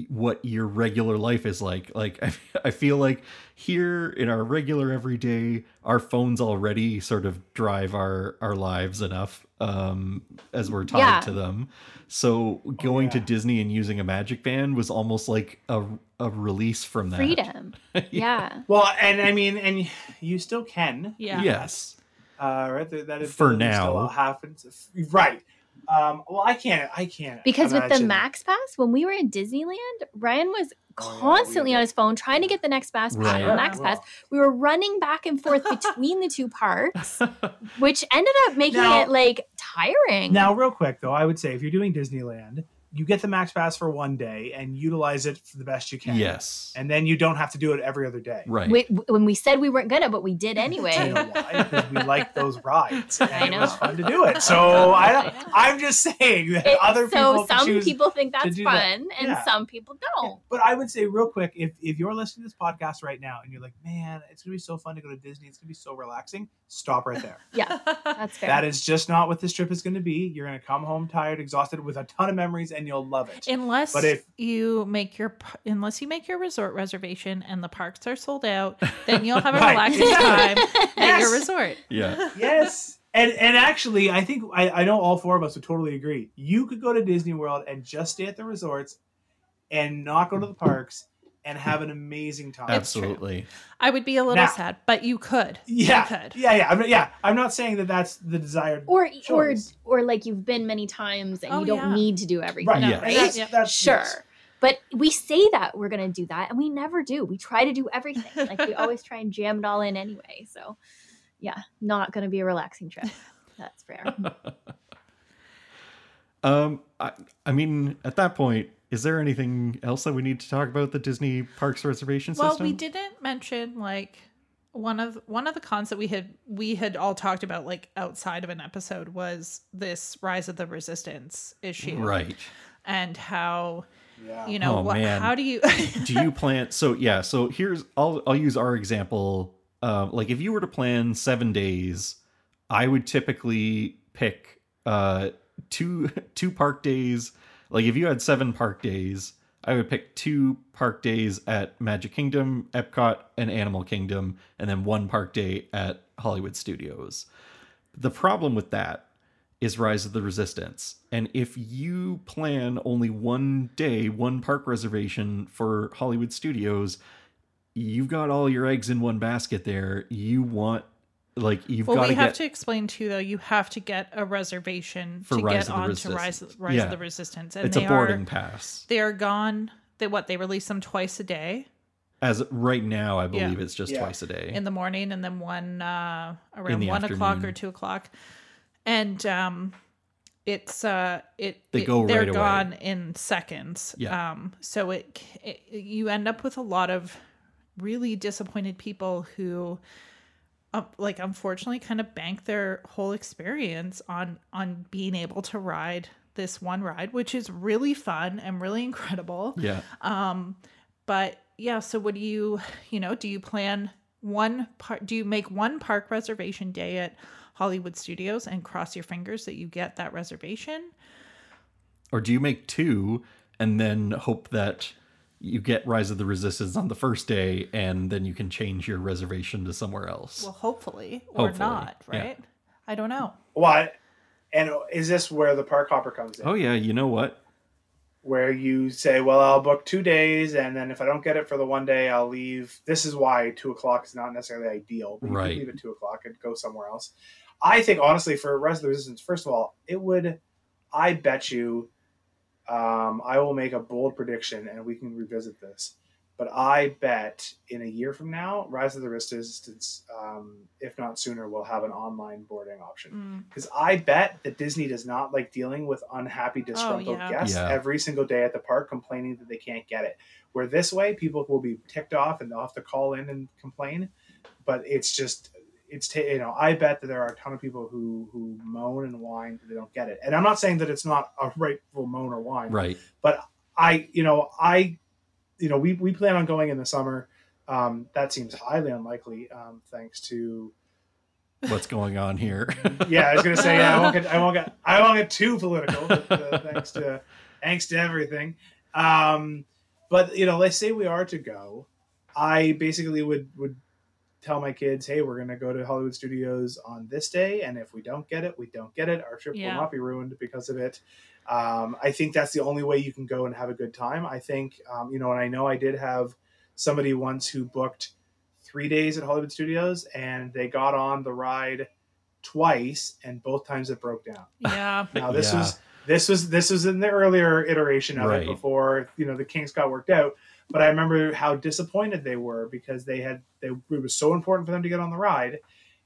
S1: what your regular life is like like I, I feel like here in our regular everyday our phones already sort of drive our our lives enough um as we're tied
S4: Yeah.
S1: to them so going to
S3: yeah.
S1: disney and using a magic band was almost like a a release from that
S4: Freedom. yeah.
S3: Well, and I mean, and you still can.
S2: yeah.
S1: yes
S3: Uh, right. That, that
S1: For
S3: ability still
S1: now.
S3: happens. Right. Um, well, I can't. I can't.
S4: Because with the Max Pass, when we were in Disneyland, Ryan was
S3: Oh, yeah,
S4: constantly on his phone trying to get the next Max Pass.
S1: Right.
S4: Max Pass. We were running back and forth between the two parks, which ended up making
S3: Now-
S4: it like tiring.
S3: Now, real quick though, I would say if you're doing Disneyland, you get the Max Pass for one day and utilize it for the best you can.
S1: yes
S3: And then you don't have to do it every other day.
S1: right
S4: we, when we said we weren't gonna, but we did anyway.
S3: why? Because we like those rides. And
S4: I
S3: It was fun to do it. So I
S4: I,
S3: I'm just saying that
S4: It-
S3: other people
S4: so some people think that's fun,
S3: that.
S4: and
S3: Yeah.
S4: some people don't.
S3: But I would say real quick, if if you're listening to this podcast right now and you're like, man, it's gonna be so fun to go to Disney, it's gonna be so relaxing, stop right there.
S4: Yeah, that's fair.
S3: that is just not what this trip is gonna be. You're gonna come home tired, exhausted, with a ton of memories, and you'll love it.
S2: Unless
S3: But if-
S2: you make your unless you make your resort reservation and the parks are sold out, then you'll have a
S3: Right.
S2: relaxing time at your resort.
S1: yeah
S3: yes. And and actually, I think I, I know all four of us would totally agree. You could go to Disney World and just stay at the resorts and not go to the mm. parks and have an amazing time.
S1: Absolutely
S2: I would be a little
S3: Now-
S2: sad, but you could.
S3: Yeah,
S2: You could.
S3: yeah, yeah. I'm, yeah, I'm not saying that that's the desired.
S4: or or
S3: choice.
S4: or like you've been many times and
S2: Oh,
S4: you don't
S2: yeah.
S4: need to do everything.
S3: right.
S1: No,
S3: Yeah.
S4: right?
S3: That's,
S2: Yeah.
S3: that's,
S4: sure.
S3: yes.
S4: But we say that we're going to do that, and we never do. We try to do everything. Like we always try and jam it all in anyway. So, yeah, not going to be a relaxing trip. That's fair.
S1: Um, I, I mean, at that point, is there anything else that we need to talk about the Disney Parks reservation
S2: Well,
S1: system?
S2: Well, we didn't mention like one of one of the cons that we had we had all talked about like outside of an episode was this rise of the resistance issue
S1: Right.
S2: and how
S3: Yeah.
S2: you know
S1: Oh,
S2: what
S1: man.
S2: how do you
S1: Do you plan? So yeah. So here's I'll I'll use our example. Uh, like if you were to plan seven days, I would typically pick uh two two park days. Like if you had seven park days, I would pick two park days at Magic Kingdom, Epcot, and Animal Kingdom, and then one park day at Hollywood Studios. The problem with that is Rise of the Resistance. And if you plan only one day, one park reservation for Hollywood Studios, you've got all your eggs in one basket there. You want like you've
S2: well
S1: got
S2: we
S1: to
S2: have
S1: get
S2: to explain too though you have to get a reservation
S1: For
S2: to
S1: Rise
S2: get
S1: on the
S2: onto rise, rise
S1: Yeah.
S2: of the resistance and
S1: it's
S2: they
S1: a boarding
S2: are
S1: pass.
S2: they are gone they what they release them twice a day
S1: As right now, I believe
S2: Yeah.
S1: it's just
S3: Yeah.
S1: twice a day.
S2: in the morning and then one uh around
S1: the
S2: one o'clock or two o'clock and um it's uh it
S1: They
S2: it-
S1: go
S2: they're
S1: right away.
S2: gone in seconds
S1: Yeah.
S2: um so it, it you end up with a lot of really disappointed people who uh, like unfortunately kind of bank their whole experience on on being able to ride this one ride which is really fun and really incredible
S1: Yeah.
S2: um but yeah so what do you you know do you plan one part do you make one park reservation day at hollywood studios and cross your fingers that you get that reservation
S1: Or do you make two and then hope that you get Rise of the Resistance on the first day and then you can change your reservation to somewhere else?
S2: well hopefully or
S1: Hopefully,
S2: not
S1: yeah.
S2: right i don't know
S3: What? And is this where the park hopper comes in?
S1: oh yeah, you know what?
S3: Where you say, "Well, I'll book two days, and then if I don't get it for the one day, I'll leave." This is why two o'clock is not necessarily ideal. But you
S1: Right.
S3: could leave at two o'clock and go somewhere else. I think honestly, for Rise of the Resistance, first of all, it would. I bet you, um, I will make a bold prediction, and we can revisit this. But I bet in a year from now, Rise of the Resistance, um, if not sooner, will have an online boarding option
S2: Mm,
S3: because I bet that Disney does not like dealing with unhappy, disgruntled
S2: yeah.
S3: guests
S1: Yeah.
S3: every single day at the park complaining that they can't get it. Where this way, people will be ticked off and they'll have to call in and complain. But it's just, it's ta- you know, I bet that there are a ton of people who who moan and whine that they don't get it. And I'm not saying that it's not a rightful moan or whine.
S1: Right.
S3: But I, you know, I, you know, we we plan on going in the summer. Um, that seems highly unlikely, um, thanks to
S1: What's going on here?
S3: yeah, I was gonna say yeah, I won't get I won't get I won't get too political, but, uh, thanks to thanks to everything. Um, but you know, let's say we are to go, I basically would would tell my kids, hey, we're gonna go to Hollywood Studios on this day, and if we don't get it, we don't get it. Our trip
S2: Yeah.
S3: will not be ruined because of it. Um, I think that's the only way you can go and have a good time. I think um, you know, and I know I did have somebody once who booked three days at Hollywood Studios, and they got on the ride twice, and both times it broke down.
S2: yeah
S3: Now this
S1: Yeah.
S3: was this was this was in the earlier iteration of
S1: Right.
S3: it before you know the kinks got worked out. But I remember how disappointed they were because they had they it was so important for them to get on the ride,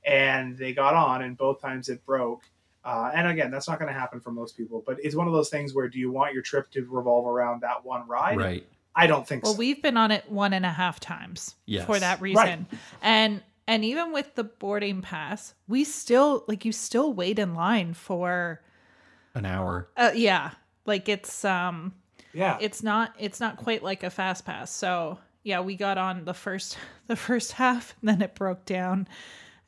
S3: and they got on, and both times it broke. Uh, and again, that's not going to happen for most people. But it's one of those things where do you want your trip to revolve around that one ride?
S1: right.
S3: I don't think
S2: well
S3: so.
S2: we've been on it one and a half times
S1: Yes.
S2: for that reason and and even with the boarding pass we still like you still wait in line for
S1: An hour.
S2: uh yeah like it's um
S3: yeah,
S2: it's not it's not quite like a fast pass. So yeah we got on the first the first half and then it broke down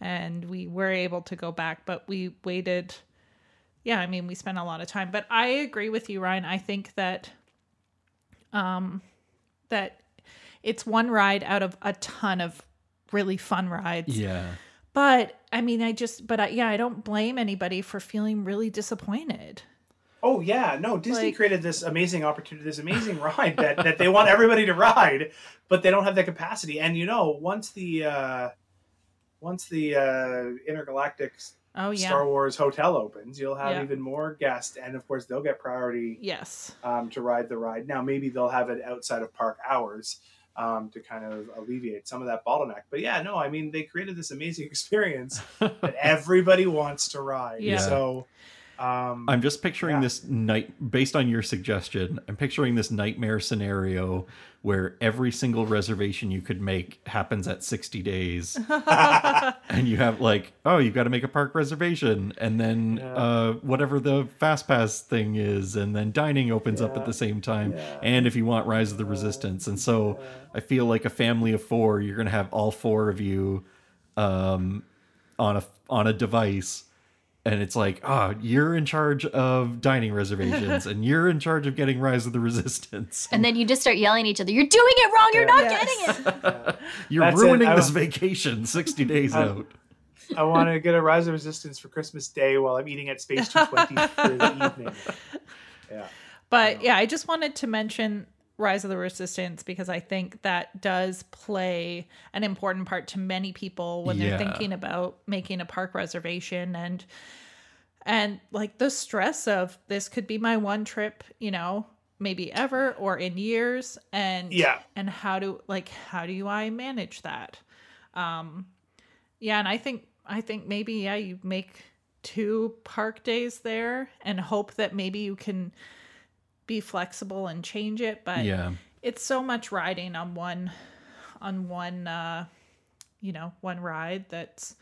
S2: and we were able to go back but we waited. Yeah i mean we spent a lot of time but i agree with you ryan. I think that um that it's one ride out of a ton of really fun rides.
S1: Yeah.
S2: but i mean i just but I, yeah i don't blame anybody for feeling really disappointed
S3: Oh yeah, no. Disney
S2: Like-
S3: created this amazing opportunity, this amazing ride that, that they want everybody to ride, but they don't have the capacity. And you know, once the uh, once the uh, intergalactic
S2: oh yeah
S3: Star Wars hotel opens, you'll have
S2: Yeah.
S3: even more guests, and of course they'll get priority
S2: yes
S3: um, to ride the ride. Now maybe they'll have it outside of park hours um, to kind of alleviate some of that bottleneck. But yeah, no, I mean they created this amazing experience that everybody wants to ride.
S2: Yeah.
S3: So. Um,
S1: I'm just picturing
S3: Yeah.
S1: this night based on your suggestion. I'm picturing this nightmare scenario where every single reservation you could make happens at 60 days and you have like, oh, you've got to make a park reservation and then
S3: Yeah.
S1: uh whatever the fast pass thing is and then dining opens up at the same time
S3: Yeah.
S1: and if you want Rise of the Resistance. And so I feel like a family of 4, you're going to have all four of you um on a on a device and it's like, oh, you're in charge of dining reservations, and you're in charge of getting Rise of the Resistance.
S4: And then you just start yelling at each other. You're doing it wrong. You're not
S2: Yes.
S4: getting it.
S1: You're
S3: That's
S1: ruining
S3: I
S1: this vacation 60 days
S3: I-
S1: out.
S3: I want to get a Rise of Resistance for Christmas Day while I'm eating at Space 220 for the evening. Yeah.
S2: But yeah, I just wanted to mention Rise of the Resistance because I think that does play an important part to many people when they're thinking about making a park reservation and and like the stress of this could be my one trip, you know, maybe ever or in years and
S3: Yeah.
S2: and how do like how do I manage that? Um yeah, and I think I think maybe yeah, you make two park days there and hope that maybe you can be flexible and change it. But
S1: Yeah.
S2: it's so much riding on one on one uh you know one ride that's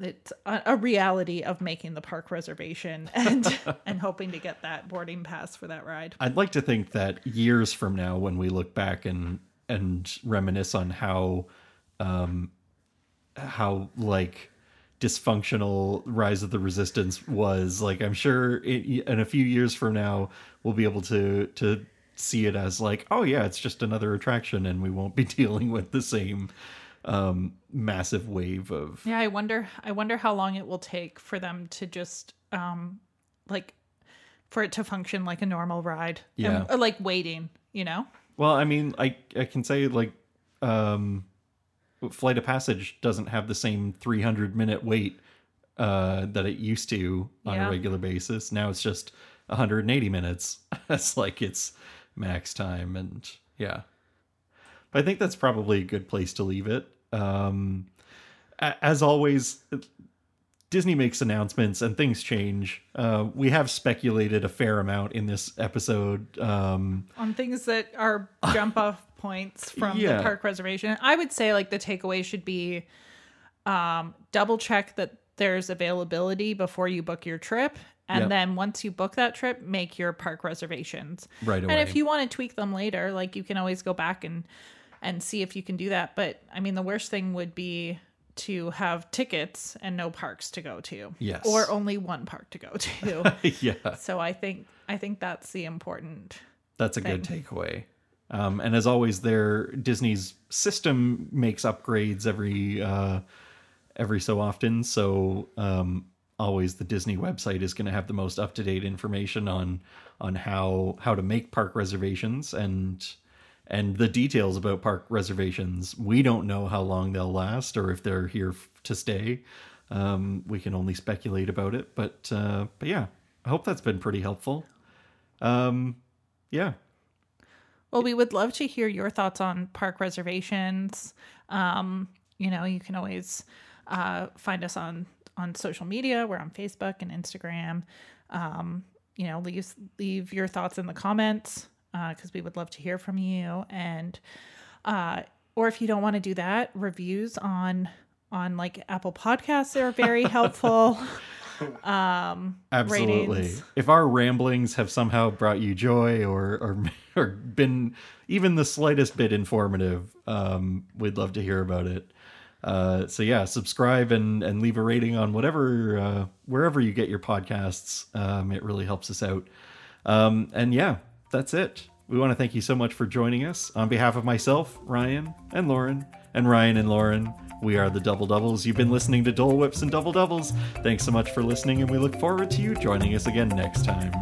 S2: it's a, a reality of making the park reservation and and hoping to get that boarding pass for that ride
S1: I'd like to think that years from now, when we look back and and reminisce on how, um, how like dysfunctional Rise of the Resistance was, like I'm sure it, in a few years from now we'll be able to to see it as like, oh yeah, it's just another attraction, and we won't be dealing with the same um massive wave of
S2: yeah i wonder i wonder how long it will take for them to just um like for it to function like a normal ride
S1: Yeah.
S2: and, like waiting you know
S1: Well, I mean, I I can say like um Flight of Passage doesn't have the same 300 minute wait uh that it used to on
S2: Yeah.
S1: a regular basis. Now it's just 180 minutes. That's like its max time and yeah. But I think that's probably a good place to leave it. Um as always Disney makes announcements and things change. Uh, we have speculated a fair amount in this episode. Um,
S2: on things that are jump off points from
S1: Yeah.
S2: the park reservation. I would say like the takeaway should be um, double check that there's availability before you book your trip. And
S1: Yep.
S2: then once you book that trip, make your park reservations.
S1: right away.
S2: And if you want to tweak them later, like you can always go back and and see if you can do that. But I mean, the worst thing would be to have tickets and no parks to go to.
S1: Yes.
S2: Or only one park to go to.
S1: yeah,
S2: so I think I think that's the important
S1: that's a good takeaway. Um, and as always, their Disney's system makes upgrades every uh, every so often. So um, always, the Disney website is going to have the most up to date information on on how how to make park reservations and and the details about park reservations. We don't know how long they'll last or if they're here to stay. Um, we can only speculate about it, but uh, but yeah, I hope that's been pretty helpful. Um, yeah,
S2: Well, we would love to hear your thoughts on park reservations. Um, you know, you can always uh, find us on on social media. We're on Facebook and Instagram. Um, you know, leave leave your thoughts in the comments because we would love to hear from you. And uh, or if you don't want to do that, reviews on on like Apple Podcasts are very helpful. um,
S1: Absolutely.
S2: ratings.
S1: If our ramblings have somehow brought you joy or or, or been even the slightest bit informative, um, we'd love to hear about it. Uh, so yeah, subscribe and and leave a rating on whatever uh, wherever you get your podcasts. Um, it really helps us out. Um, and yeah, that's it. We want to thank you so much for joining us. On behalf of myself, Ryan, and Lauren, and Ryan and Lauren, we are the Double Doubles. You've been listening to Dole Whips and Double Doubles. Thanks so much for listening, and we look forward to you joining us again next time.